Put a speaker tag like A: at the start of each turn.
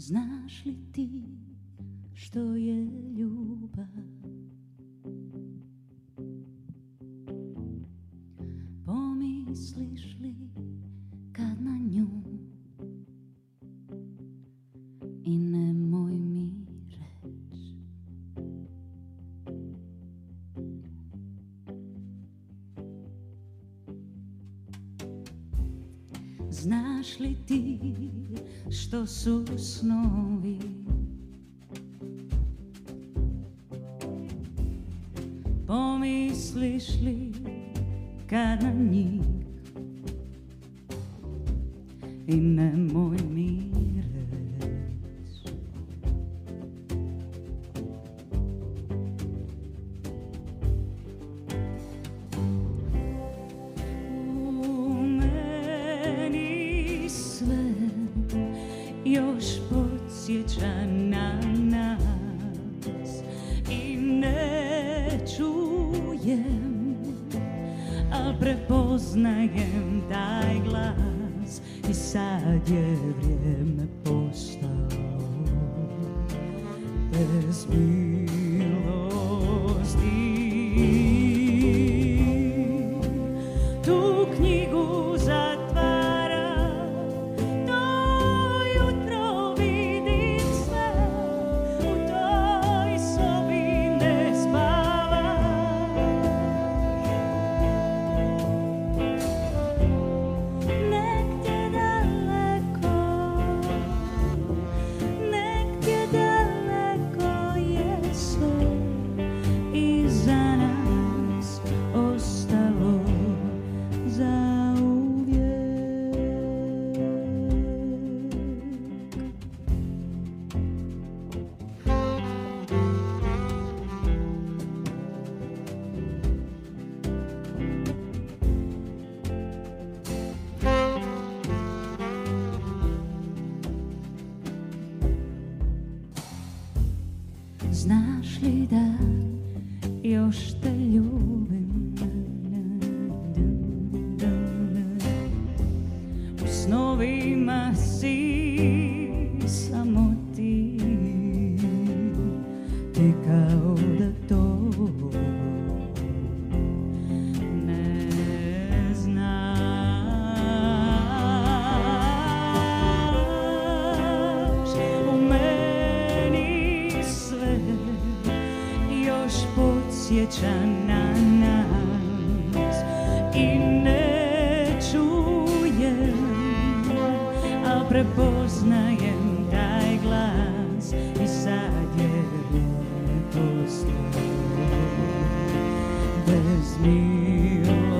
A: Znaš li ti što je ljubav? Pomisliš li kad na nju i nemoj Znaš li ti što su snovi? Pomisliš li kad na njih? I nemoj mi čujem, al prepoznajem taj glas i sad je vrijeme postalo bez milosti. Znaš li da još te ljubim? U snovima si samo ti. Ti kao baš podsjeća na nas i ne čujem, a prepoznajem taj glas i sad je postoje bez milosti.